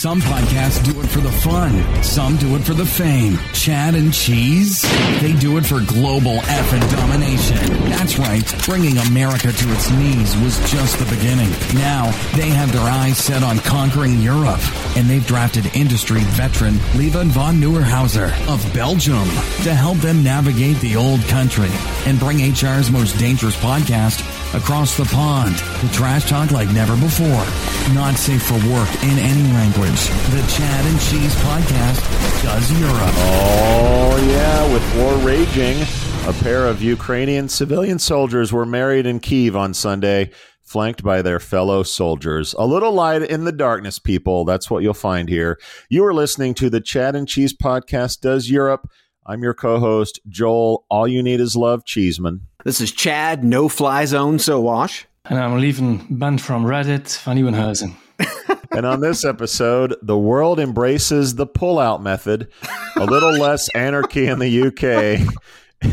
Some podcasts do it for the fun. Some do it for the fame. Chad and Cheese? They do it for global effing domination. That's right. Bringing America to its knees was just the beginning. Now, they have their eyes set on conquering Europe. And they've drafted industry veteran Lieven Van Nieuwenhuyze of Belgium to help them navigate the old country and bring HR's most dangerous podcast across the pond to trash talk like never before. Not safe for work in any language. The Chad and Cheese podcast does Europe. Oh, yeah, with war raging, a pair of Ukrainian civilian soldiers were married in Kiev on Sunday, flanked by their fellow soldiers. A little light in the darkness, people. That's what you'll find here. You are listening to the Chad and Cheese podcast does Europe. I'm your co host, Joel. All you need is love, Cheeseman. This is Chad, no fly zone, so wash. And I'm Lieven banned from Reddit, Van Nieuwenhuizen. And on this episode, the world embraces the pull-out method, a little less anarchy in the UK,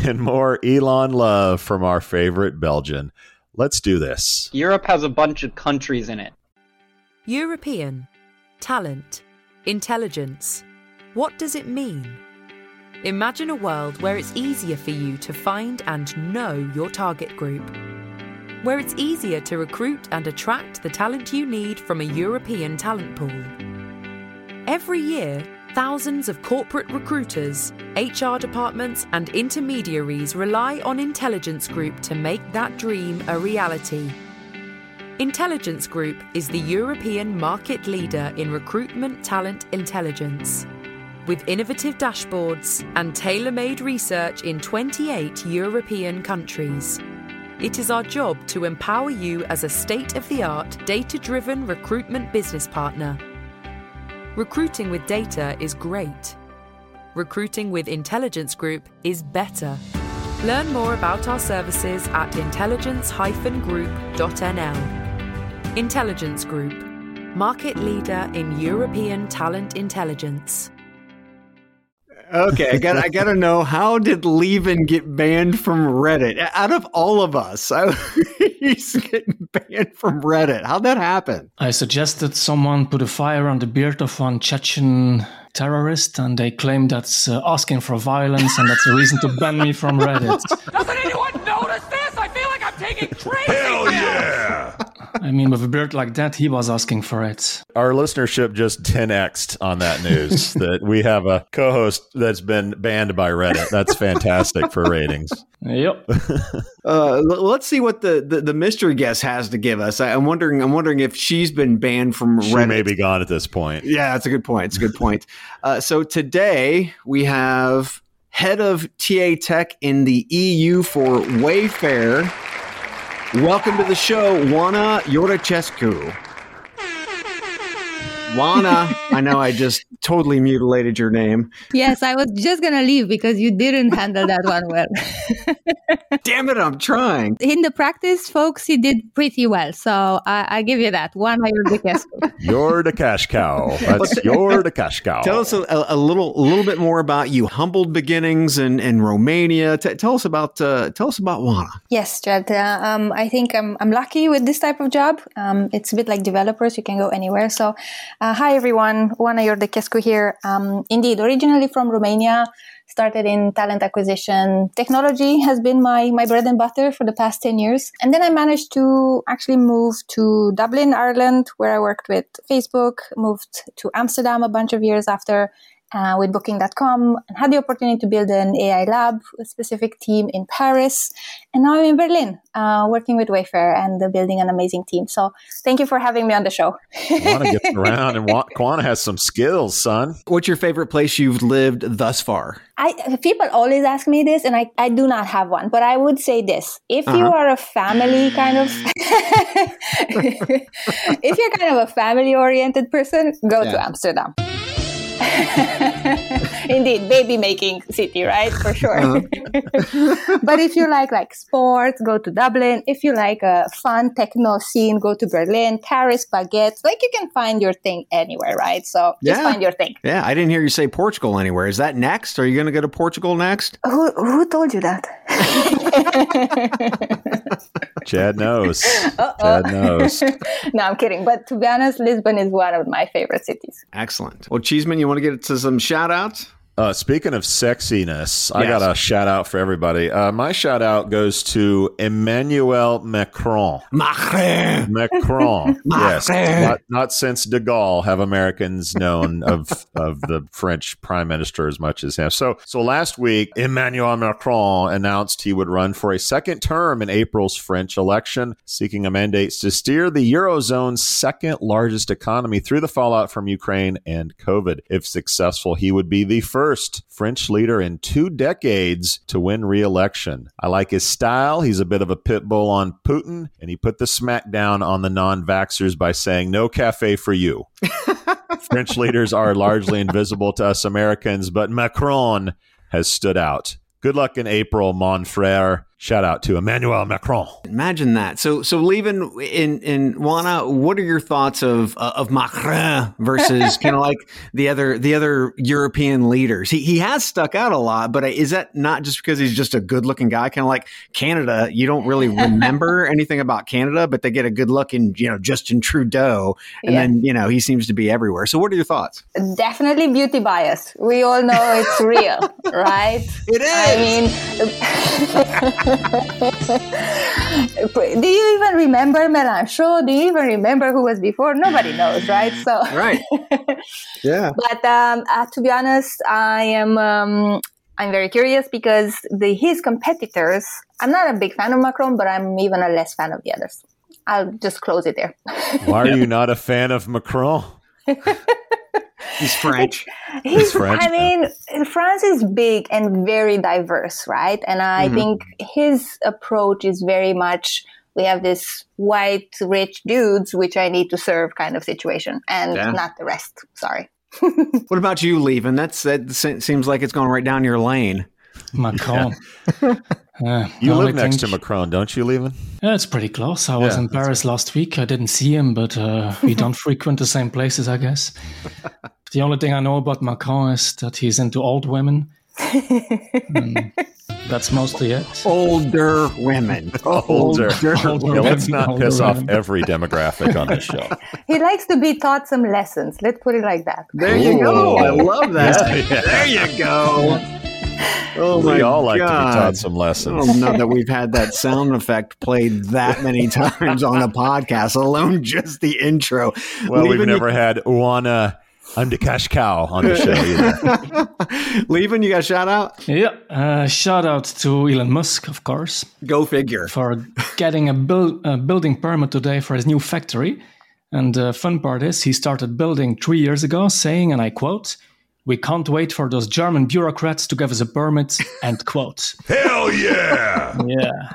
and more Elon love from our favorite Belgian. Let's do this. Europe has a bunch of countries in it. European. Talent. Intelligence. What does it mean? Imagine a world where it's easier for you to find and know your target group. Where it's easier to recruit and attract the talent you need from a European talent pool. Every year, thousands of corporate recruiters, HR departments, and intermediaries rely on Intelligence Group to make that dream a reality. Intelligence Group is the European market leader in recruitment talent intelligence. With innovative dashboards and tailor made research in 28 European countries. It is our job to empower you as a state of the art, data driven recruitment business partner. Recruiting with data is great. Recruiting with Intelligence Group is better. Learn more about our services at intelligence-group.nl. Intelligence Group, market leader in European talent intelligence. Okay, I got I got to know how did Levin get banned from Reddit? Out of all of us, I, he's getting banned from Reddit. How'd that happen? I suggested someone put a fire on the beard of one Chechen terrorist, and they claim that's uh, asking for violence, and that's a reason to ban me from Reddit. I mean, with a beard like that, he was asking for it. Our listenership just 10xed on that news that we have a co host that's been banned by Reddit. That's fantastic for ratings. Yep. Uh, l- let's see what the, the, the mystery guest has to give us. I, I'm wondering. I'm wondering if she's been banned from Reddit. She may be gone at this point. Yeah, that's a good point. It's a good point. Uh, so today we have head of TA Tech in the EU for Wayfair. Welcome to the show, Ioana Yorachescu. Ioana, I know I just totally mutilated your name. Yes, I was just gonna leave because you didn't handle that one well. Damn it, I'm trying. In the practice, folks, you did pretty well. So I, I give you that. One higher Casco. You're the cash cow. That's you're the cash cow. Tell us a, a little, a little bit more about you. Humbled beginnings in, in Romania. T- tell us about, uh, tell us about Ioana. Yes, Jed. Uh, um, I think I'm, I'm lucky with this type of job. Um, it's a bit like developers; you can go anywhere. So, uh, hi everyone, Ioana Iordachescu here. Um, indeed, originally from Romania, started in talent acquisition. Technology has been my my bread and butter for the past ten years, and then I managed to actually move to Dublin, Ireland, where I worked with Facebook. Moved to Amsterdam a bunch of years after uh, with Booking.com and had the opportunity to build an AI lab, a specific team in Paris. And now I'm in Berlin uh, working with Wayfair and uh, building an amazing team. So thank you for having me on the show. Ioana gets around, and Wa- Ioana has some skills, son. What's your favorite place you've lived thus far? I, people always ask me this, and I, I do not have one, but I would say this. If you Uh-huh. are a family kind of, if you're kind of a family oriented person, go to Amsterdam. Indeed, baby making city, right? For sure. Uh-huh. but if you like like sports, go to Dublin. If you like a fun techno scene, go to Berlin. Paris, baguettes. Like you can find your thing anywhere, right? So just Yeah. find your thing. Yeah, I didn't hear you say Portugal anywhere. Is that next? Are you going to go to Portugal next? Who who told you that? Chad knows. Chad knows. no, I'm kidding. But to be honest, Lisbon is one of my favorite cities. Excellent. Well, Cheeseman, you want to get to some shout outs? Uh, speaking of sexiness, I got a shout out for everybody. Uh, my shout out goes to Emmanuel Macron. Macron. Macron. yes. Not, not since de Gaulle have Americans known of, of the French prime minister as much as him. So, so last week, Emmanuel Macron announced he would run for a second term in April's French election, seeking a mandate to steer the Eurozone's second largest economy through the fallout from Ukraine and COVID. If successful, he would be the first French leader in two decades to win re-election. I like his style. He's a bit of a pit bull on Putin, and he put the smack down on the non-vaxxers by saying, no cafe for you. French leaders are largely invisible to us Americans, but Macron has stood out. Good luck in April, mon frere. Shout out to Emmanuel Macron. Imagine that. So, so Lieven in in Ioana, what are your thoughts of uh, of Macron versus kind of like the other the other European leaders? He he has stuck out a lot, but is that not just because he's just a good looking guy? Kind of like Canada, you don't really remember anything about Canada, but they get a good look in you know Justin Trudeau, and Yeah. then you know he seems to be everywhere. So, what are your thoughts? Definitely beauty bias. We all know it's real, right? It is. I mean, do you even remember Mélenchon? Do you even remember who was before? Nobody knows, right? So, Right. Yeah. but um, uh, to be honest, I am um, I'm very curious because the his competitors. I'm not a big fan of Macron, but I'm even a less fan of the others. I'll just close it there. Why are you not a fan of Macron? He's French. He's, French, I mean, France is big and very diverse, right? And I Mhm. think his approach is very much we have this white, rich dudes, which I need to serve kind of situation, and Yeah. not the rest. Sorry. What about you, Lieven? That's that seems like it's going right down your lane. Macron. Uh, You live next to think- Macron, don't you, Levin? Yeah, it's pretty close. I was Yeah, in Paris last week. I didn't see him, but uh, we don't frequent the same places, I guess. The only thing I know about Macron is that he's into old women. And that's mostly it. Older women. Older. Older Yeah, let's not older piss off every demographic on this show. he likes to be taught some lessons. Let's put it like that. There you go. I love that. Yeah, yeah. There you go. Oh we my all like to be taught some lessons. Oh, I lessons. don't know that we've had that sound effect played that many times on a podcast, alone just the intro. Well, we've Lieven never had Ioana uh, I'm the cash cow on the show either. Lieven, you got a shout out? Yeah, uh, shout out to Elon Musk, of course. Go figure. For getting a, build, a building permit today for his new factory. And the fun part is, he started building three years ago, saying, and I quote, We can't wait for those German bureaucrats to give us a permit, end quote. Hell yeah! Yeah.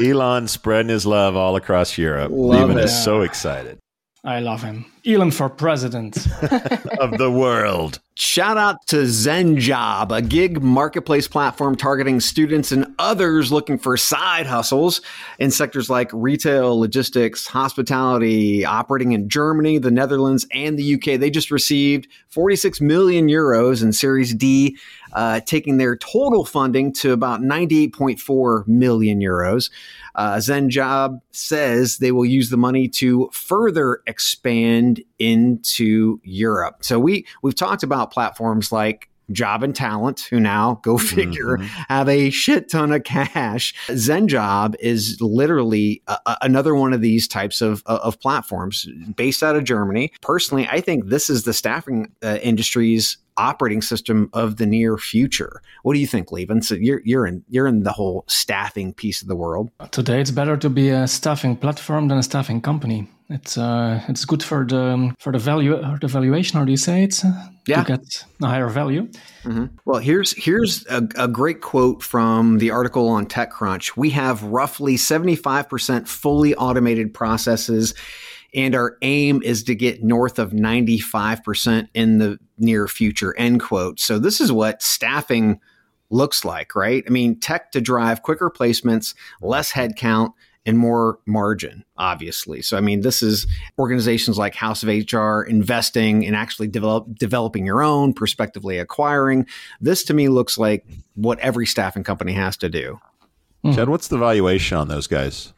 Elon spreading his love all across Europe. Love Levin it. is so excited. I love him. Elon for president. of the world. Shout out to ZenJob, a gig marketplace platform targeting students and others looking for side hustles in sectors like retail, logistics, hospitality, operating in Germany, the Netherlands, and the UK. They just received 46 million euros in Series D, uh, taking their total funding to about 98.4 million euros. Uh, ZenJob says they will use the money to further expand into Europe. So we we've talked about platforms like Job and Talent, who now go figure have a shit ton of cash. ZenJob is literally a- another one of these types of of platforms based out of Germany. Personally, I think this is the staffing uh, industry's operating system of the near future. What do you think, Levin? So you're you're in you're in the whole staffing piece of the world. Today, it's better to be a staffing platform than a staffing company. It's uh, it's good for the for the value or the valuation. Or do you say it's uh, Yeah. to get a higher value? Mhm. Well, here's here's a, a great quote from the article on TechCrunch. We have roughly 75% fully automated processes and our aim is to get north of 95% in the near future, end quote. So this is what staffing looks like, right? I mean, tech to drive quicker placements, less headcount, and more margin, obviously. So, I mean, this is organizations like House of HR investing and actually develop, developing your own, prospectively acquiring. This to me looks like what every staffing company has to do. Hmm. Chad, what's the valuation on those guys?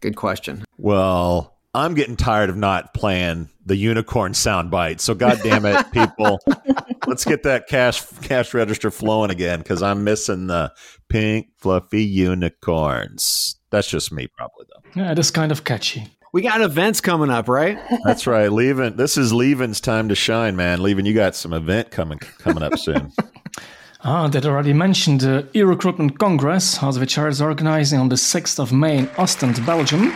Good question. Well, I'm getting tired of not playing the unicorn soundbite. So, God damn it, people, let's get that cash cash register flowing again because I'm missing the pink fluffy unicorns. That's just me, probably though. Yeah, it is kind of catchy. We got events coming up, right? That's right. Lieven. This is Lieven's time to shine, man. Lieven, you got some event coming coming up soon. Ah, that already mentioned the e-recruitment congress, House of is organizing on the 6th of May in Ostend, Belgium.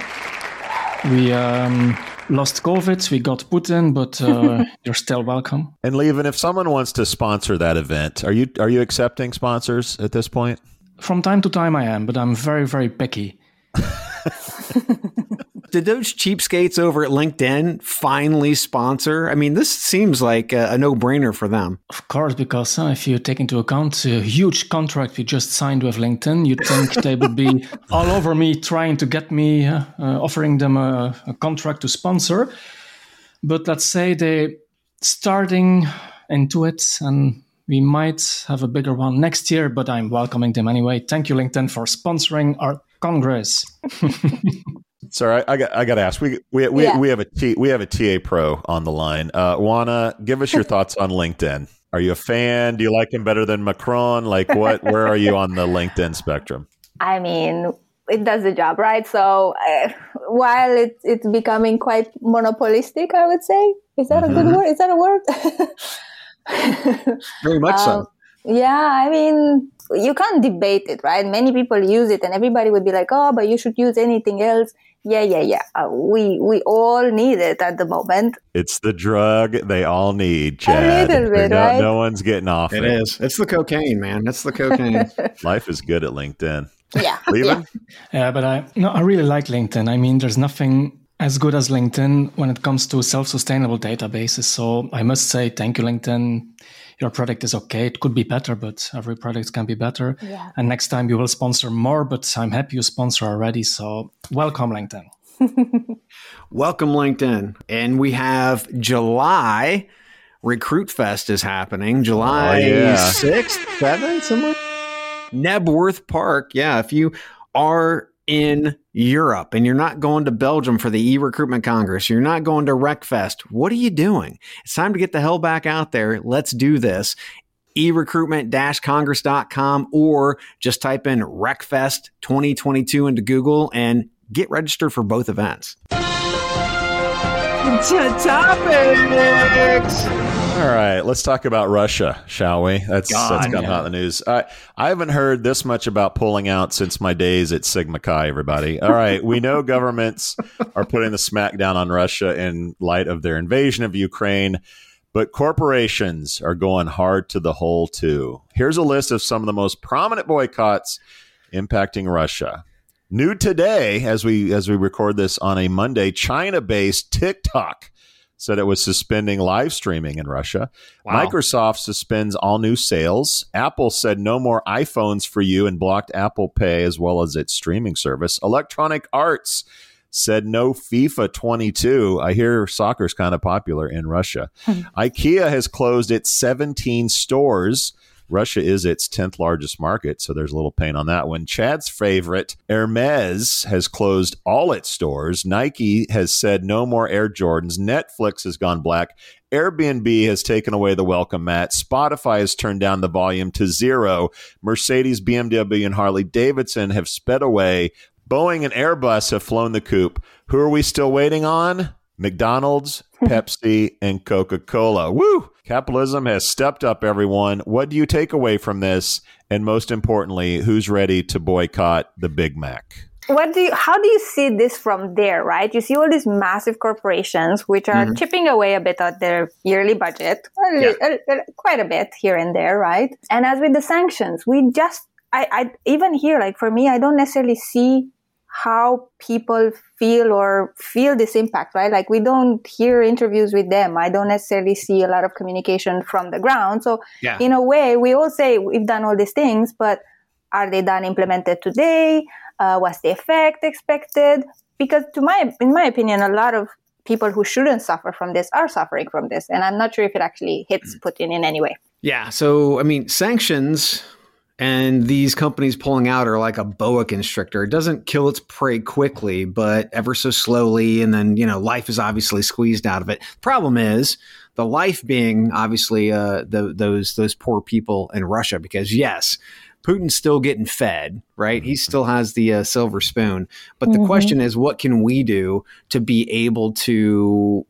We um, lost COVID, we got Putin, but uh, you're still welcome. And Lieven, if someone wants to sponsor that event, are you are you accepting sponsors at this point? From time to time, I am, but I'm very, very picky. Did those cheapskates over at LinkedIn finally sponsor? I mean, this seems like a, a no brainer for them. Of course, because uh, if you take into account a huge contract we just signed with LinkedIn, you'd think they would be all over me trying to get me, uh, uh, offering them a, a contract to sponsor. But let's say they starting into it and we might have a bigger one next year, but I'm welcoming them anyway. Thank you, LinkedIn, for sponsoring our Congress. Sorry, I, I got I got to ask. We we we, Yeah. we have a T, we have a TA pro on the line. Uh, Ioana, give us your thoughts on LinkedIn. Are you a fan? Do you like him better than Macron? Like what? Where are you on the LinkedIn spectrum? I mean, it does the job, right? So uh, while it, it's becoming quite monopolistic, I would say, is that a good Mhm. word? Is that a word? Very much so. Um, yeah, I mean, you can't debate it, right? Many people use it, and everybody would be like, "Oh, but you should use anything else." Yeah, yeah, yeah. Uh, we we all need it at the moment. It's the drug they all need, Chad. little bit, no, right? no one's getting off It it. is. It's the cocaine, man. It's the cocaine. Life is good at LinkedIn. Yeah, Lieven? Yeah, but I no, I really like LinkedIn. I mean, there's nothing as good as LinkedIn when it comes to self-sustainable databases. So I must say, thank you, LinkedIn. Your product is okay. It could be better, but every product can be better. Yeah. And next time you will sponsor more, but I'm happy you sponsor already. So welcome, LinkedIn. Welcome, LinkedIn. And we have July Recruit Fest is happening. Oh, July Oh, yeah. 6th, 7th, somewhere. Knebworth Park. Yeah, if you are in Europe and you're not going to Belgium for the e recruitment congress, you're not going to RecFest, what are you doing? It's time to get the hell back out there. Let's do this. E recruitment congress.com or just type in RecFest 2022 into Google and get registered for both events. Topics. All right, let's talk about Russia, shall we? That's God, that's gotten yeah. hot in the news. I I haven't heard this much about pulling out since my days at Sigma Chi. Everybody, all right, we know governments are putting the smackdown on Russia in light of their invasion of Ukraine, but corporations are going hard to the hole too. Here's a list of some of the most prominent boycotts impacting Russia. New today, as we as we record this on a Monday, China-based TikTok said it was suspending live streaming in Russia. Wow. Microsoft suspends all new sales. Apple said no more iPhones for you and blocked Apple Pay as well as its streaming service. Electronic Arts said no FIFA 22. I hear soccer's kind of popular in Russia. Hmm. IKEA has closed its 17 stores. Russia is its 10th largest market, so there's a little pain on that one. Chad's favorite, Hermes, has closed all its stores. Nike has said no more Air Jordans. Netflix has gone black. Airbnb has taken away the welcome mat. Spotify has turned down the volume to zero. Mercedes, BMW, and Harley Davidson have sped away. Boeing and Airbus have flown the coop. Who are we still waiting on? McDonald's, Pepsi, and Coca Cola. Woo! Capitalism has stepped up, everyone. What do you take away from this? And most importantly, who's ready to boycott the Big Mac? what do you how do you see this from there right you see all these massive corporations which are Mhm. chipping away a bit at their yearly budget a li- a- a- quite a bit here and there right and as with the sanctions we just I, I even here like for me i don't necessarily see how people feel or feel this impact, right? Like we don't hear interviews with them. I don't necessarily see a lot of communication from the ground. So Yeah. in a way, we all say we've done all these things, but are they done implemented today? Uh, what's the effect expected? Because to my, in my opinion, a lot of people who shouldn't suffer from this are suffering from this, and I'm not sure if it actually hits Putin in any way. Yeah. So, I mean, sanctions and these companies pulling out are like a boa constrictor. It doesn't kill its prey quickly, but ever so slowly. And then, you know, life is obviously squeezed out of it. Problem is, the life being obviously uh, the, those those poor people in Russia, because yes, Putin's still getting fed, right? He still has the uh, silver spoon. But the Mhm. question is, what can we do to be able to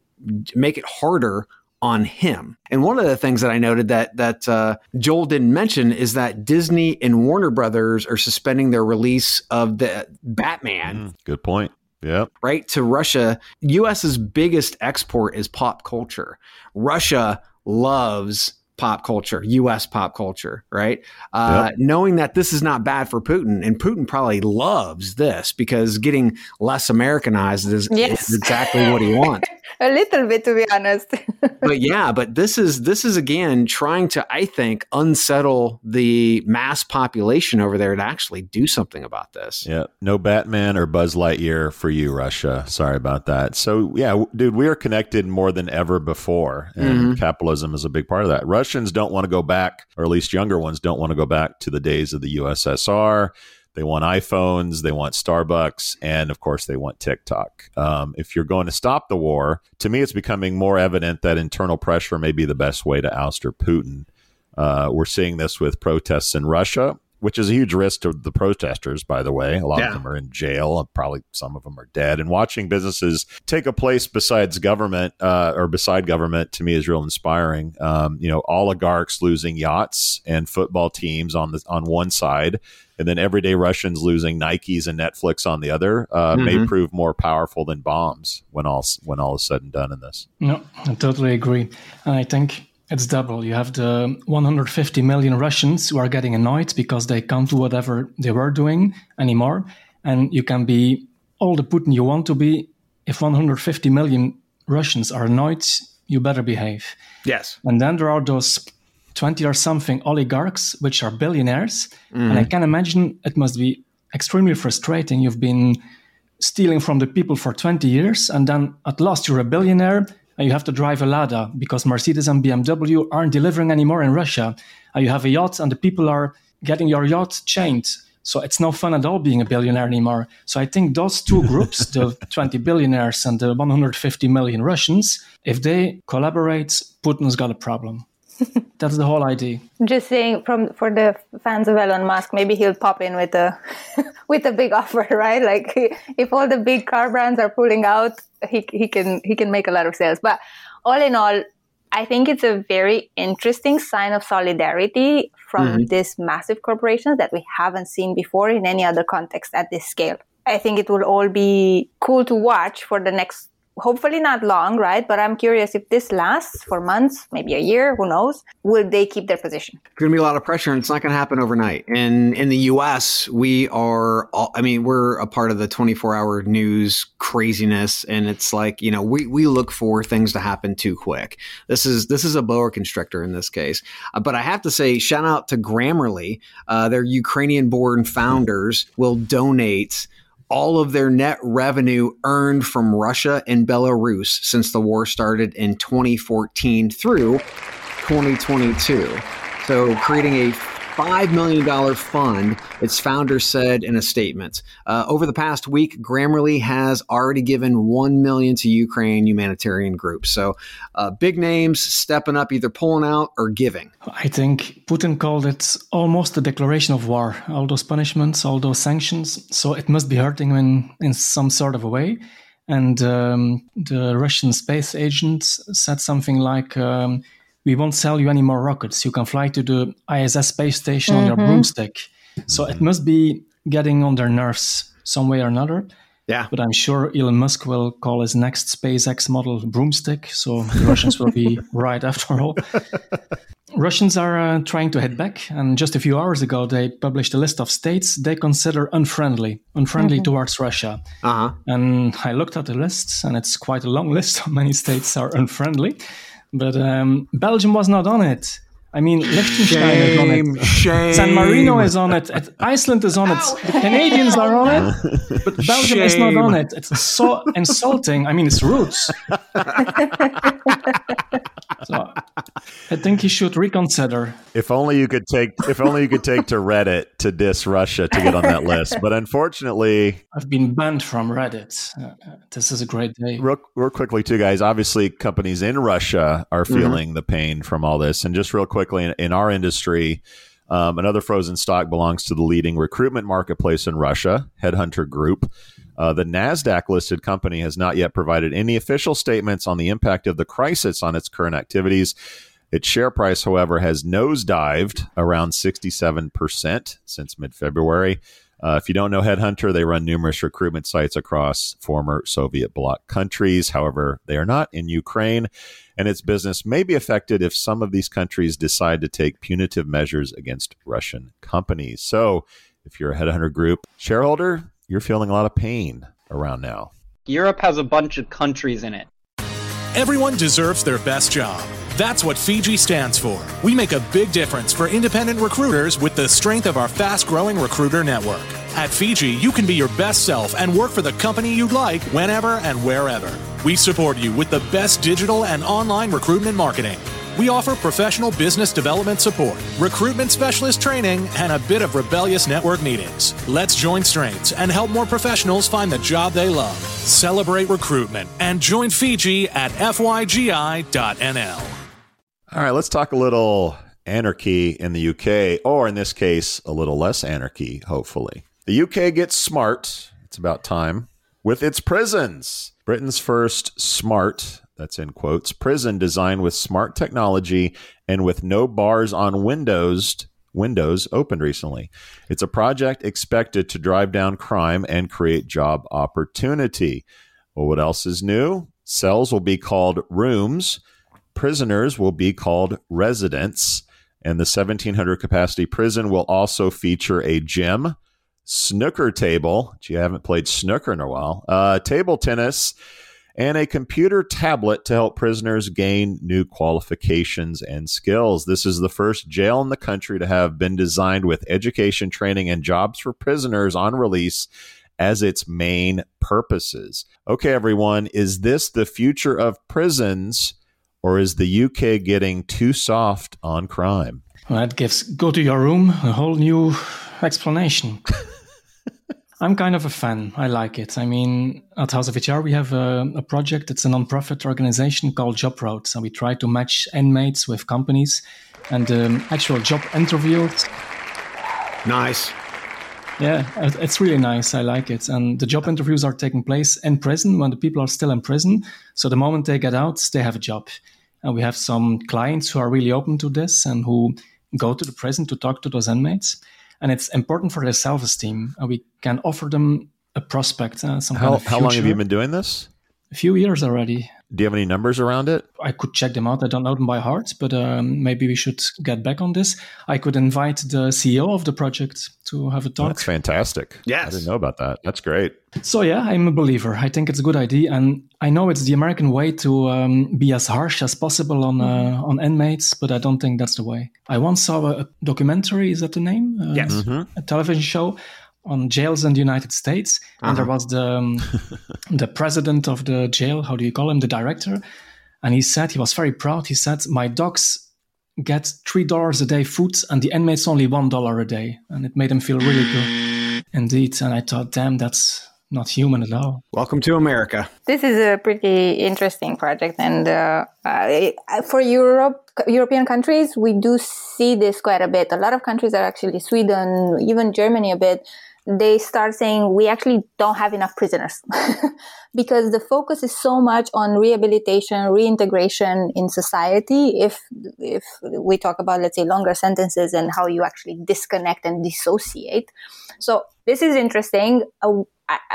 make it harder on him. And one of the things that I noted that that uh, Joel didn't mention is that Disney and Warner Brothers are suspending their release of the Batman. Good point. Yep. Right to Russia. US's biggest export is pop culture. Russia loves pop culture, US pop culture, right? Uh, Yep. Knowing that this is not bad for Putin, and Putin probably loves this because getting less Americanized is, Yes. is exactly what he wants A little bit, to be honest. but yeah, but this is this is again trying to, I think, unsettle the mass population over there to actually do something about this. Yeah, no Batman or Buzz Lightyear for you, Russia. Sorry about that. So, yeah, dude, we are connected more than ever before, and Mhm. capitalism is a big part of that. Russians don't want to go back, or at least younger ones don't want to go back to the days of the USSR. They want iPhones, they want Starbucks, and of course, they want TikTok. Um, if you're going to stop the war, to me, it's becoming more evident that internal pressure may be the best way to ouster Putin. Uh, we're seeing this with protests in Russia, which is a huge risk to the protesters, by the way. A lot Yeah. of them are in jail, probably some of them are dead. And watching businesses take a place besides government uh, or beside government to me is real inspiring. Um, you know, oligarchs losing yachts and football teams on the on one side, and then everyday Russians losing Nikes and Netflix on the other uh, may Mhm. prove more powerful than bombs when all when all is said and done in this. No, I totally agree. And I think it's double. You have the 150 million Russians who are getting annoyed because they can't do whatever they were doing anymore. And you can be all the Putin you want to be. If 150 million Russians are annoyed, you better behave. Yes. And then there are those 20 or something oligarchs, which are billionaires. And I Mhm. can imagine it must be extremely frustrating. You've been stealing from the people for 20 years, and then at last you're a billionaire and you have to drive a Lada because Mercedes and BMW aren't delivering anymore in Russia. And you have a yacht, and the people are getting your yacht chained. So it's no fun at all being a billionaire anymore. So I think those two groups, the 20 billionaires and the 150 million Russians, if they collaborate, Putin's got a problem. That's the whole idea. Just saying, from for the fans of Elon Musk, maybe he'll pop in with a with a big offer, right? Like if all the big car brands are pulling out, he he can he can make a lot of sales. But all in all, I think it's a very interesting sign of solidarity from Mhm. these massive corporations that we haven't seen before in any other context at this scale. I think it will all be cool to watch for the next hopefully not long, right? But I'm curious if this lasts for months, maybe a year, who knows? Will they keep their position? It's going to be a lot of pressure, and it's not going to happen overnight. And in the U.S., we are, all, I mean, we're a part of the 24 hour news craziness, and it's like you know, we we look for things to happen too quick. This is this is a boa constrictor in this case. Uh, but I have to say, shout out to Grammarly. Uh, their Ukrainian-born founders will donate all of their net revenue earned from Russia and Belarus since the war started in 2014 through 2022. So, creating a $5 million fund, its founder said in a statement. Uh, over the past week, Grammarly has already given 1 million to Ukraine humanitarian groups. So, uh, big names stepping up, either pulling out or giving. I think Putin called it almost a declaration of war. All those punishments, all those sanctions. So it must be hurting him in, in some sort of a way. And um, the Russian space agent said something like, um, "We won't sell you any more rockets. You can fly to the ISS space station on your Mhm. broomstick." So it must be getting on their nerves some way or another. Yeah. But I'm sure Elon Musk will call his next SpaceX model broomstick. So the Russians will be right after all. Russians are uh, trying to hit back, and just a few hours ago, they published a list of states they consider unfriendly, unfriendly Mhm. towards Russia. Uh-huh. And I looked at the list, and it's quite a long list. How many states are unfriendly? But um, Belgium was not on it. I mean, Liechtenstein is on it. shame. San Marino is on it. it- Iceland is on it. The Canadians are on it. But Belgium is not on it. It's so insulting. I mean, it's rude. so I think he should reconsider. If only you could take if only you could take to Reddit to diss Russia to get on that list. But unfortunately, I've been banned from Reddit. Uh, uh, this is a great day. real, real quickly too, guys. Obviously, companies in Russia are Mhm. feeling the pain from all this. And just real quickly, in, in our industry, um, another frozen stock belongs to the leading recruitment marketplace in Russia, Headhunter Group. Uh, the Nasdaq listed company has not yet provided any official statements on the impact of the crisis on its current activities. Its share price, however, has nosedived around 67% since mid February. Uh, if you don't know Headhunter, they run numerous recruitment sites across former Soviet bloc countries. However, they are not in Ukraine, and its business may be affected if some of these countries decide to take punitive measures against Russian companies. So, if you're a Headhunter Group shareholder, you're feeling a lot of pain around now. Europe has a bunch of countries in it. Everyone deserves their best job. That's what Fygi stands for. We make a big difference for independent recruiters with the strength of our fast growing recruiter network. At Fygi, you can be your best self and work for the company you'd like whenever and wherever. We support you with the best digital and online recruitment marketing. We offer professional business development support, recruitment specialist training, and a bit of rebellious network meetings. Let's join strengths and help more professionals find the job they love. Celebrate recruitment and join Fygi at fygi.nl. All right, let's talk a little anarchy in the UK, or in this case, a little less anarchy, hopefully. The UK gets smart. It's about time with its prisons. Britain's first smart, that's in quotes, prison designed with smart technology and with no bars on windows. Windows opened recently. It's a project expected to drive down crime and create job opportunity. Well, what else is new? Cells will be called rooms prisoners will be called residents, and the 1700 capacity prison will also feature a gym, snooker table. Gee, I haven't played snooker in a while. Uh, table tennis, and a computer tablet to help prisoners gain new qualifications and skills. This is the first jail in the country to have been designed with education, training, and jobs for prisoners on release as its main purposes. Okay, everyone, is this the future of prisons? Or is the UK getting too soft on crime? Well, that gives go to your room a whole new explanation. I'm kind of a fan. I like it. I mean, at House of HR, we have a, a project. It's a non-profit organization called Job Roads, and we try to match inmates with companies and um, actual job interviews. Nice. Yeah, it's really nice. I like it. And the job interviews are taking place in prison when the people are still in prison. So the moment they get out, they have a job. And we have some clients who are really open to this and who go to the prison to talk to those inmates. And it's important for their self esteem. And we can offer them a prospect, uh, some How, kind of how long have you been doing this? A few years already. Do you have any numbers around it? I could check them out. I don't know them by heart, but um, maybe we should get back on this. I could invite the CEO of the project to have a talk. That's fantastic. Yes. I didn't know about that. That's great. So yeah, I'm a believer. I think it's a good idea, and I know it's the American way to um, be as harsh as possible on uh, on inmates, but I don't think that's the way. I once saw a, a documentary. Is that the name? Uh, Yes. Mhm. A television show on jails in the United States, and there was the um, the president of the jail. How do you call him? The director, and he said he was very proud. He said, "My dogs." Get three dollars a day food, and the inmates only one dollar a day, and it made him feel really good, indeed. And I thought, damn, that's not human at all. Welcome to America. This is a pretty interesting project, and uh, uh, for Europe, European countries, we do see this quite a bit. A lot of countries are actually Sweden, even Germany a bit. They start saying we actually don't have enough prisoners because the focus is so much on rehabilitation, reintegration in society. If if we talk about let's say longer sentences and how you actually disconnect and dissociate, so this is interesting. Uh,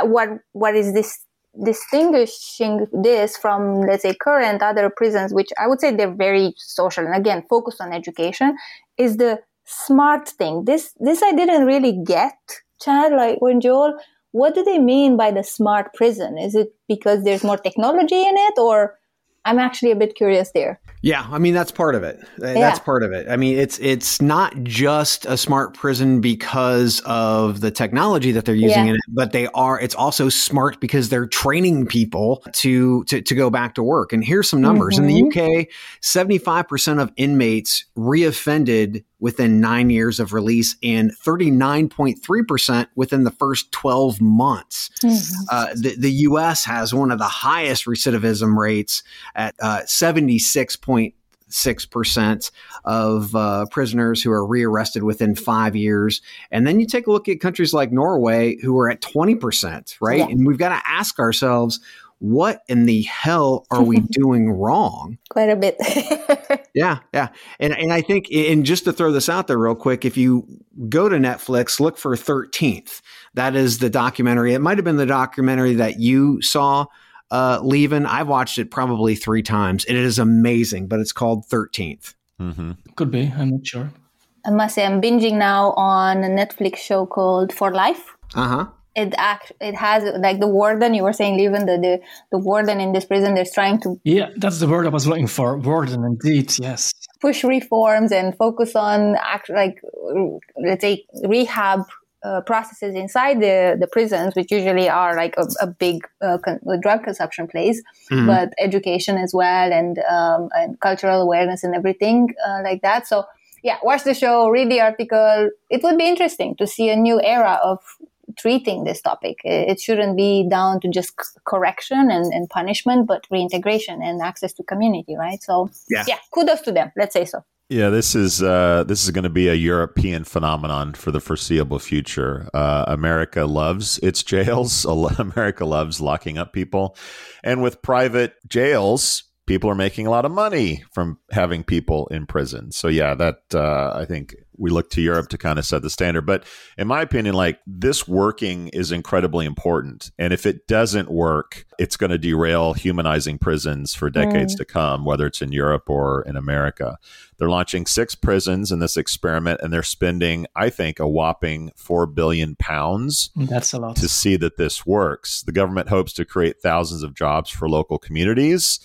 what what is this distinguishing this from, let's say, current other prisons, which I would say they're very social and again focused on education, is the smart thing. This this I didn't really get, Chad. Like when Joel, what do they mean by the smart prison? Is it because there's more technology in it, or I'm actually a bit curious there. Yeah, I mean that's part of it. Uh, that's part of it. I mean it's it's not just a smart prison because of the technology that they're using yeah. in it, but they are it's also smart because they're training people to to, to go back to work. And here's some numbers. Mm-hmm. In the mm-hmm. UK, 75% of inmates reoffended within 9 years of release and 39.3% within the first 12 months. Mm-hmm. Uh, the, the US has one of the highest recidivism rates at uh, 76.6% of uh, prisoners who are rearrested within five years. And then you take a look at countries like Norway, who are at 20%, right? Yeah. And we've got to ask ourselves, what in the hell are we doing wrong? Quite a bit. yeah, yeah. And and I think and just to throw this out there real quick, if you go to Netflix, look for 13th. That is the documentary. It might have been the documentary that you saw uh, Lieven. I've watched it probably three times. And it is amazing, but it's called 13th. Mm-hmm. Could be. I'm not sure. I must say, I'm binging now on a Netflix show called For Life. Uh huh. It act it has like the warden you were saying, even the, the the warden in this prison. They're trying to yeah, that's the word I was looking for. Warden, indeed, yes. Push reforms and focus on act like let's say rehab uh, processes inside the, the prisons, which usually are like a, a big uh, con- drug consumption place, mm-hmm. but education as well and, um, and cultural awareness and everything uh, like that. So, yeah, watch the show, read the article. It would be interesting to see a new era of treating this topic. It shouldn't be down to just correction and, and punishment, but reintegration and access to community, right? So, yeah. yeah, kudos to them. Let's say so. Yeah, this is uh, this is going to be a European phenomenon for the foreseeable future. Uh, America loves its jails. America loves locking up people, and with private jails, people are making a lot of money from having people in prison. So yeah, that uh, I think we look to Europe to kind of set the standard. But in my opinion, like this working is incredibly important. And if it doesn't work, it's going to derail humanizing prisons for decades mm. to come, whether it's in Europe or in America. They're launching six prisons in this experiment, and they're spending, I think, a whopping four billion pounds. That's a lot to see that this works. The government hopes to create thousands of jobs for local communities.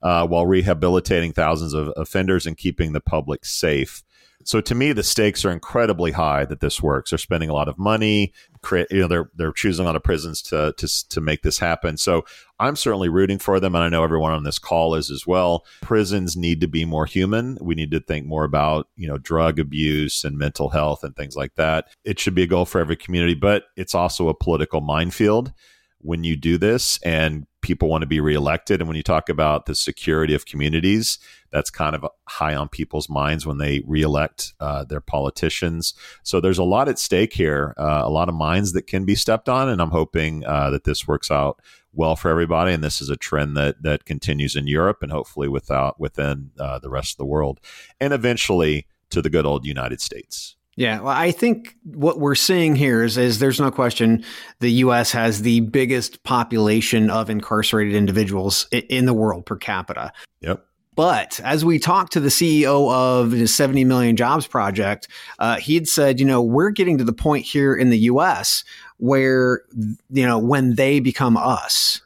Uh, while rehabilitating thousands of offenders and keeping the public safe. So to me, the stakes are incredibly high that this works. They're spending a lot of money. Create, you know, they're they're choosing a lot of prisons to to to make this happen. So I'm certainly rooting for them, and I know everyone on this call is as well. Prisons need to be more human. We need to think more about you know drug abuse and mental health and things like that. It should be a goal for every community, but it's also a political minefield when you do this and people want to be reelected. And when you talk about the security of communities, that's kind of high on people's minds when they reelect uh, their politicians. So there's a lot at stake here, uh, a lot of minds that can be stepped on. And I'm hoping uh, that this works out well for everybody. And this is a trend that that continues in Europe and hopefully without within uh, the rest of the world, and eventually to the good old United States. Yeah, well, I think what we're seeing here is, is there's no question the U.S. has the biggest population of incarcerated individuals in the world per capita. Yep. But as we talked to the CEO of the 70 Million Jobs Project, uh, he had said, you know, we're getting to the point here in the U.S. where, you know, when they become us,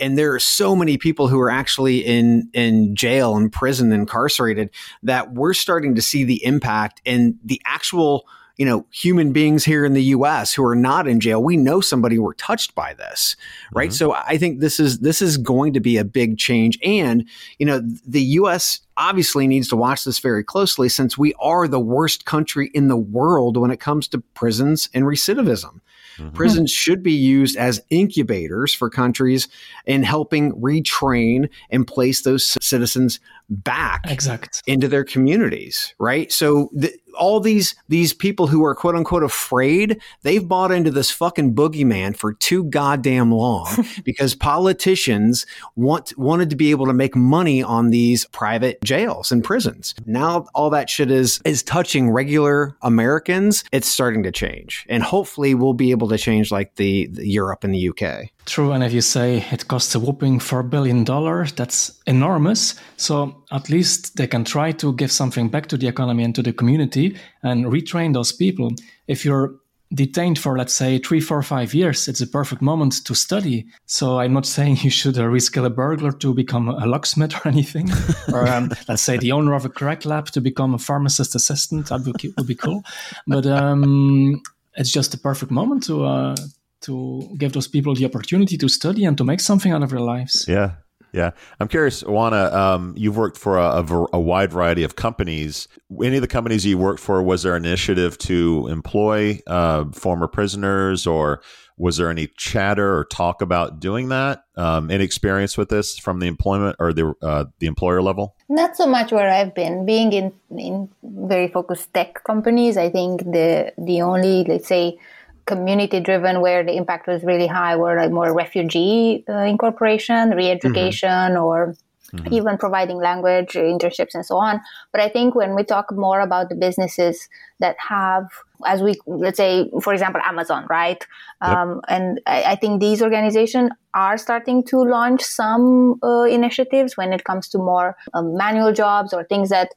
and there are so many people who are actually in in jail and prison incarcerated that we're starting to see the impact and the actual you know human beings here in the US who are not in jail. We know somebody were touched by this right? Mm-hmm. so i think this is this is going to be a big change. And you know the US obviously needs to watch this very closely since we are the worst country in the world when it comes to prisons and recidivism Mm-hmm. Prisons should be used as incubators for countries in helping retrain and place those citizens back exact. into their communities, right? So the, all these these people who are quote unquote afraid, they've bought into this fucking boogeyman for too goddamn long because politicians want wanted to be able to make money on these private jails and prisons. Now all that shit is is touching regular Americans. It's starting to change, and hopefully we'll be able to change like the, the Europe and the UK. True, and if you say it costs a whopping four billion dollars, that's enormous. So at least they can try to give something back to the economy and to the community and retrain those people. If you're detained for let's say three four five years it's a perfect moment to study so i'm not saying you should uh, reskill a burglar to become a locksmith or anything or um, let's say the owner of a crack lab to become a pharmacist assistant that would, would be cool but um, it's just a perfect moment to uh, to give those people the opportunity to study and to make something out of their lives yeah yeah, I'm curious, Ioana. Um, you've worked for a, a, a, wide variety of companies. Any of the companies you worked for, was there an initiative to employ uh, former prisoners, or was there any chatter or talk about doing that? Um, any experience with this from the employment or the uh, the employer level? Not so much where I've been. Being in in very focused tech companies, I think the the only let's say community driven where the impact was really high were like more refugee uh, incorporation re-education mm-hmm. or mm-hmm. even providing language internships and so on but i think when we talk more about the businesses that have as we let's say for example amazon right yep. um, and I, I, think these organizations are starting to launch some uh, initiatives when it comes to more um, manual jobs or things that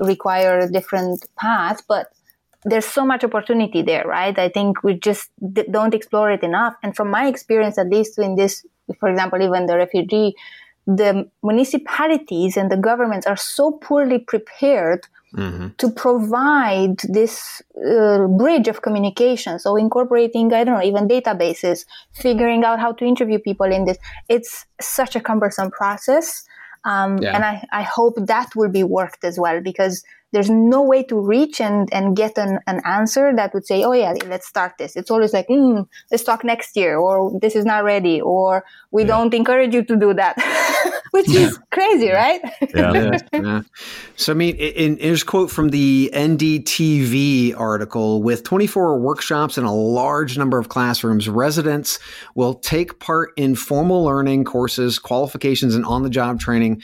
require a different path but there's so much opportunity there, right? I think we just d- don't explore it enough. And from my experience, at least in this, for example, even the refugee, the municipalities and the governments are so poorly prepared mm-hmm. to provide this uh, bridge of communication. So incorporating, I don't know, even databases, figuring out how to interview people in this. It's such a cumbersome process. Um, yeah. And I, I hope that will be worked as well because there's no way to reach and, and get an, an answer that would say, oh yeah, let's start this. It's always like, mm, let's talk next year, or this is not ready, or we yeah. don't encourage you to do that, which yeah. is crazy, right? Yeah. yeah. So, I mean, in, in, here's a quote from the NDTV article with 24 workshops and a large number of classrooms, residents will take part in formal learning courses, qualifications, and on the job training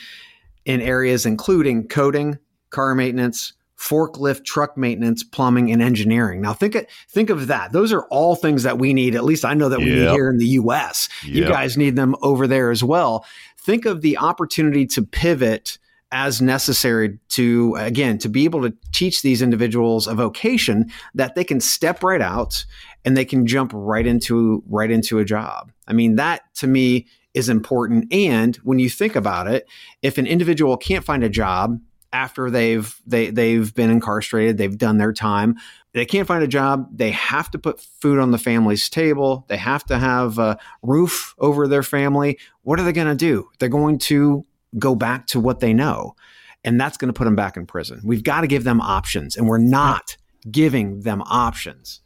in areas including coding, car maintenance, forklift, truck maintenance, plumbing, and engineering. Now think of, think of that. Those are all things that we need. At least I know that we yep. need here in the US. Yep. You guys need them over there as well. Think of the opportunity to pivot as necessary to again to be able to teach these individuals a vocation that they can step right out and they can jump right into right into a job. I mean that to me is important and when you think about it, if an individual can't find a job after they've they they've been incarcerated, they've done their time. They can't find a job. They have to put food on the family's table. They have to have a roof over their family. What are they going to do? They're going to go back to what they know, and that's going to put them back in prison. We've got to give them options, and we're not giving them options.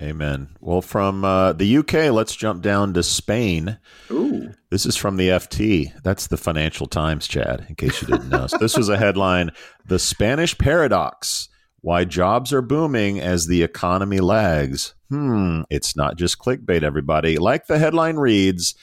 Amen. Well, from uh, the UK, let's jump down to Spain. Ooh. This is from the FT. That's the Financial Times, Chad, in case you didn't know. so this was a headline The Spanish Paradox Why Jobs Are Booming as the Economy Lags. Hmm, it's not just clickbait, everybody. Like the headline reads,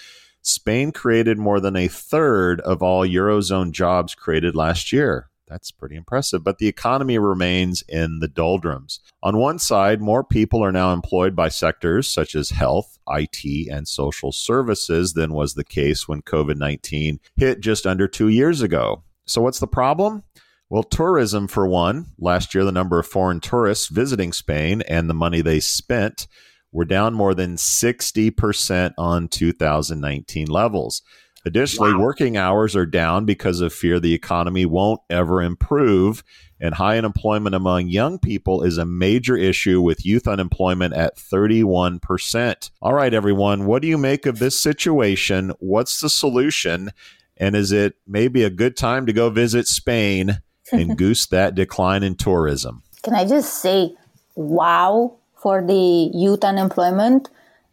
Spain created more than a third of all Eurozone jobs created last year. That's pretty impressive. But the economy remains in the doldrums. On one side, more people are now employed by sectors such as health, IT, and social services than was the case when COVID 19 hit just under two years ago. So, what's the problem? Well, tourism, for one. Last year, the number of foreign tourists visiting Spain and the money they spent were down more than 60% on 2019 levels. Additionally, wow. working hours are down because of fear the economy won't ever improve. And high unemployment among young people is a major issue with youth unemployment at 31%. All right, everyone, what do you make of this situation? What's the solution? And is it maybe a good time to go visit Spain and goose that decline in tourism? Can I just say, wow, for the youth unemployment?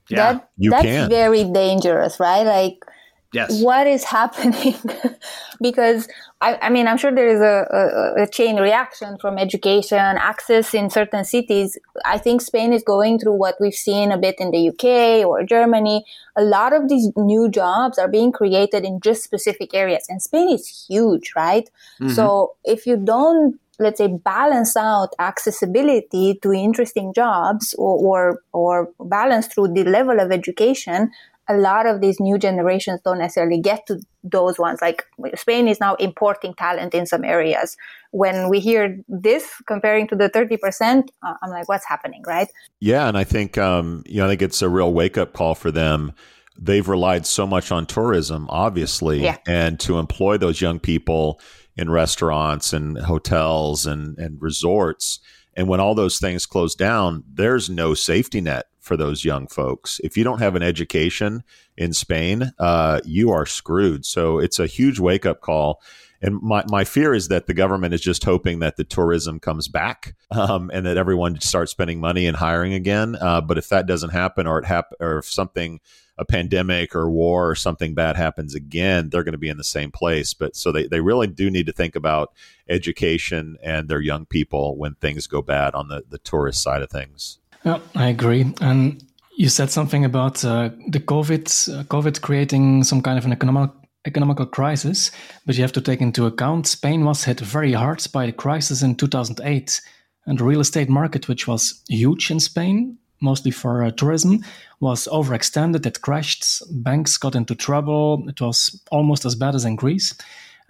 Yeah, that, you that's can. very dangerous, right? Like, Yes. What is happening? because I, I, mean, I'm sure there is a, a, a, chain reaction from education access in certain cities. I think Spain is going through what we've seen a bit in the UK or Germany. A lot of these new jobs are being created in just specific areas, and Spain is huge, right? Mm-hmm. So if you don't let's say balance out accessibility to interesting jobs or, or, or balance through the level of education a lot of these new generations don't necessarily get to those ones. Like Spain is now importing talent in some areas. When we hear this comparing to the 30%, uh, I'm like, what's happening, right? Yeah. And I think, um, you know, I think it's a real wake up call for them. They've relied so much on tourism, obviously, yeah. and to employ those young people in restaurants and hotels and, and resorts. And when all those things close down, there's no safety net for those young folks. If you don't have an education in Spain, uh, you are screwed. So it's a huge wake up call. And my, my fear is that the government is just hoping that the tourism comes back um, and that everyone starts spending money and hiring again. Uh, but if that doesn't happen, or it hap- or if something, a pandemic or war or something bad happens again, they're going to be in the same place. But so they, they really do need to think about education and their young people when things go bad on the, the tourist side of things. Yeah, I agree. And you said something about uh, the COVID, uh, COVID creating some kind of an economic economical crisis, but you have to take into account Spain was hit very hard by the crisis in 2008, and the real estate market, which was huge in Spain, mostly for uh, tourism, was overextended. It crashed. Banks got into trouble. It was almost as bad as in Greece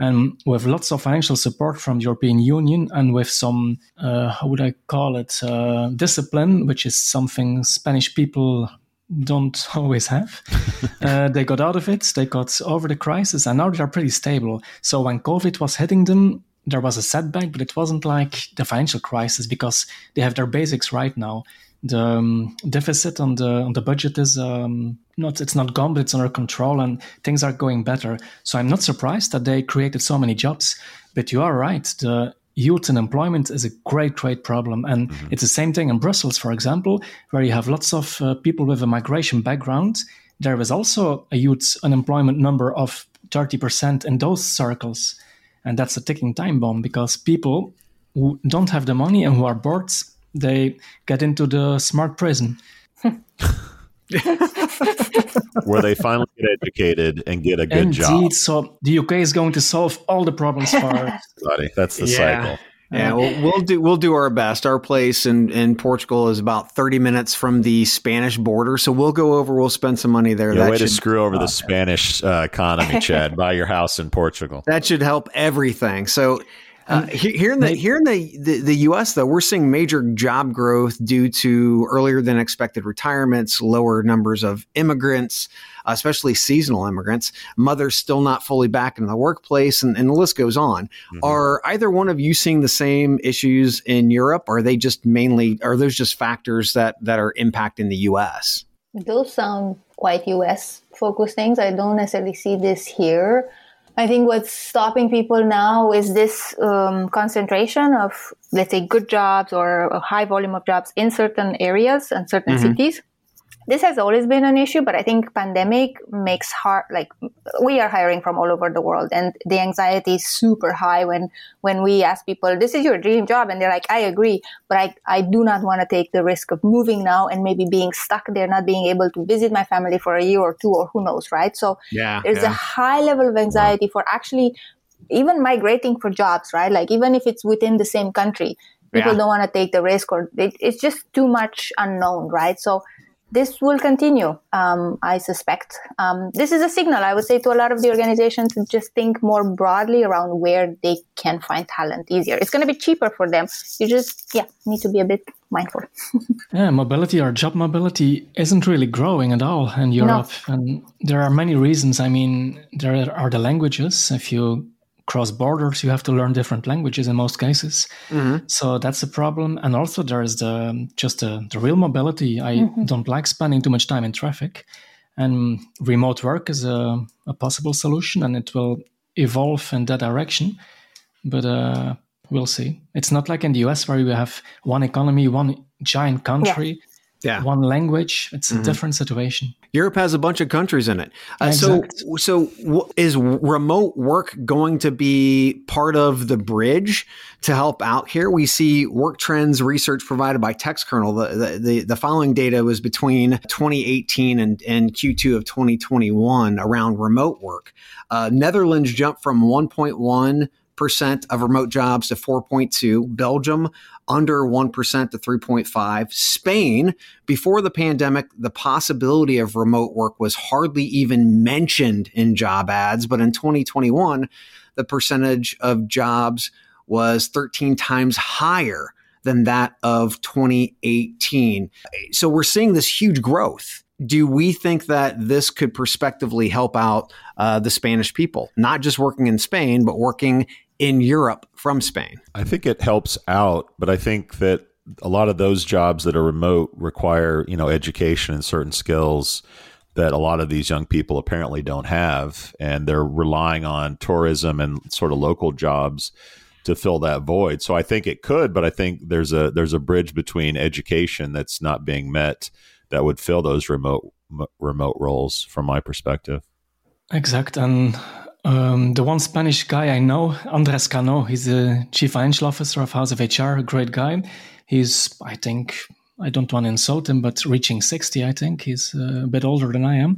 and with lots of financial support from the European Union and with some, uh, how would I call it, uh, discipline, which is something Spanish people don't always have. uh, they got out of it, they got over the crisis, and now they are pretty stable. So when COVID was hitting them, there was a setback, but it wasn't like the financial crisis because they have their basics right now the um, deficit on the on the budget is um, not it's not gone, but it's under control, and things are going better. So I'm not surprised that they created so many jobs. But you are right. The youth unemployment is a great, great problem, and mm-hmm. it's the same thing in Brussels, for example, where you have lots of uh, people with a migration background. There is also a youth unemployment number of 30% in those circles, and that's a ticking time bomb because people who don't have the money and who are bored they get into the smart prison. Where they finally get educated and get a good Indeed, job. So the UK is going to solve all the problems for us. That's the yeah. cycle. Yeah, well, we'll do we'll do our best. Our place in, in Portugal is about thirty minutes from the Spanish border, so we'll go over. We'll spend some money there. Yeah, that way should, to screw over the Spanish uh, economy, Chad. Buy your house in Portugal. That should help everything. So uh, here in the here in the, the, the U.S. though, we're seeing major job growth due to earlier than expected retirements, lower numbers of immigrants, especially seasonal immigrants, mothers still not fully back in the workplace, and, and the list goes on. Mm-hmm. Are either one of you seeing the same issues in Europe? Or are they just mainly are those just factors that that are impacting the U.S.? Those sound quite U.S. focused things. I don't necessarily see this here. I think what's stopping people now is this um, concentration of, let's say, good jobs or a high volume of jobs in certain areas and certain mm-hmm. cities this has always been an issue, but I think pandemic makes hard, like we are hiring from all over the world and the anxiety is super high when, when we ask people, this is your dream job. And they're like, I agree, but I, I do not want to take the risk of moving now and maybe being stuck there, not being able to visit my family for a year or two or who knows, right? So yeah, there's yeah. a high level of anxiety for actually even migrating for jobs, right? Like even if it's within the same country, people yeah. don't want to take the risk or it, it's just too much unknown, right? So this will continue, um, I suspect. Um, this is a signal, I would say, to a lot of the organizations to just think more broadly around where they can find talent easier. It's going to be cheaper for them. You just, yeah, need to be a bit mindful. yeah, mobility or job mobility isn't really growing at all in Europe. No. And there are many reasons. I mean, there are the languages. If you cross borders, you have to learn different languages in most cases. Mm-hmm. So that's a problem. And also there is the just the, the real mobility. I mm-hmm. don't like spending too much time in traffic. And remote work is a, a possible solution and it will evolve in that direction. But uh, we'll see. It's not like in the US where you have one economy, one giant country. Yeah. One language, it's mm-hmm. a different situation. Europe has a bunch of countries in it. Uh, so, so w- is remote work going to be part of the bridge to help out here? We see work trends research provided by TextKernel. The, the, the, the following data was between 2018 and, and Q2 of 2021 around remote work. Uh, Netherlands jumped from 1.1 percent of remote jobs to 4.2. Belgium under 1% to 3.5. Spain, before the pandemic, the possibility of remote work was hardly even mentioned in job ads. But in 2021, the percentage of jobs was 13 times higher than that of 2018. So we're seeing this huge growth. Do we think that this could prospectively help out uh, the Spanish people, not just working in Spain, but working in Europe from Spain. I think it helps out, but I think that a lot of those jobs that are remote require, you know, education and certain skills that a lot of these young people apparently don't have and they're relying on tourism and sort of local jobs to fill that void. So I think it could, but I think there's a there's a bridge between education that's not being met that would fill those remote m- remote roles from my perspective. Exact and um, the one Spanish guy I know, Andres Cano, he's the chief financial officer of House of HR, a great guy. He's, I think, I don't want to insult him, but reaching 60, I think. He's uh, a bit older than I am.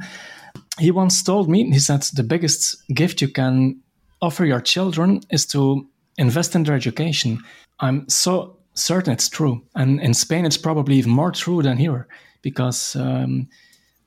He once told me, he said, the biggest gift you can offer your children is to invest in their education. I'm so certain it's true. And in Spain, it's probably even more true than here because um,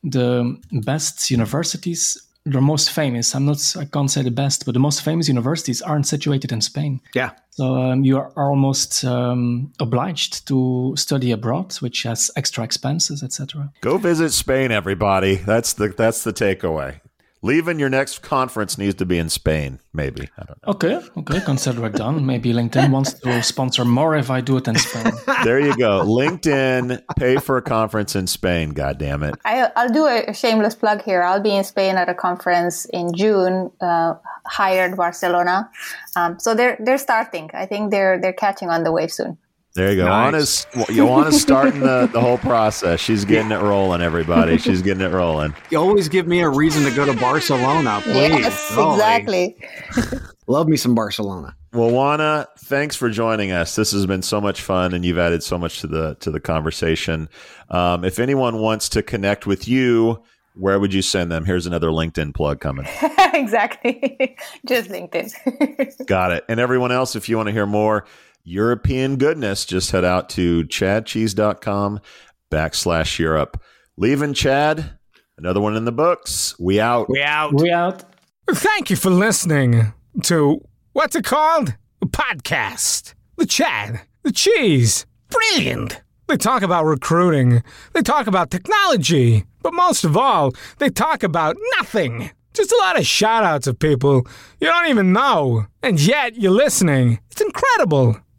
the best universities the most famous i'm not i can't say the best but the most famous universities aren't situated in spain. Yeah. So um, you are almost um, obliged to study abroad which has extra expenses etc go visit spain everybody. That's the that's the takeaway Lieven your next conference needs to be in Spain, maybe. I don't know. Okay, okay, consider it done. Maybe LinkedIn wants to sponsor more if I do it in Spain. there you go. LinkedIn, pay for a conference in Spain, God damn it. I, will do a shameless plug here. I'll be in Spain at a conference in June, uh, hired Barcelona. Um, so they're they're starting. I think they're they're catching on the wave soon. There you go. Nice. Anna's Ioana's starting the, the whole process. She's getting it rolling, everybody. She's getting it rolling. You always give me a reason to go to Barcelona, please. Yes, exactly. Love me some Barcelona. Well, Ioana, thanks for joining us. This has been so much fun, and you've added so much to the to the conversation. Um, if anyone wants to connect with you, where would you send them? Here's another LinkedIn plug coming. exactly. Just LinkedIn. Got it. And everyone else, if you want to hear more European goodness, just head out to chadcheese.com backslash Europe. Lieven Chad, another one in the books. We out. We out. We out. Thank you for listening to what's it called? A podcast. The Chad. The Cheese. Brilliant. They talk about recruiting. They talk about technology. But most of all, they talk about nothing. Just a lot of shout outs of people you don't even know. And yet you're listening. It's incredible.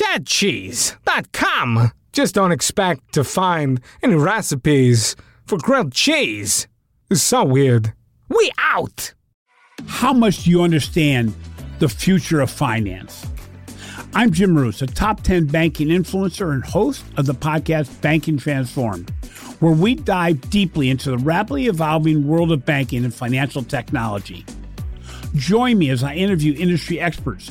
chadcheese.com. Just don't expect to find any recipes for grilled cheese. It's so weird. We out! How much do you understand the future of finance? I'm Jim Marous, a top 10 banking influencer and host of the podcast Banking Transformed, where we dive deeply into the rapidly evolving world of banking and financial technology. Join me as I interview industry experts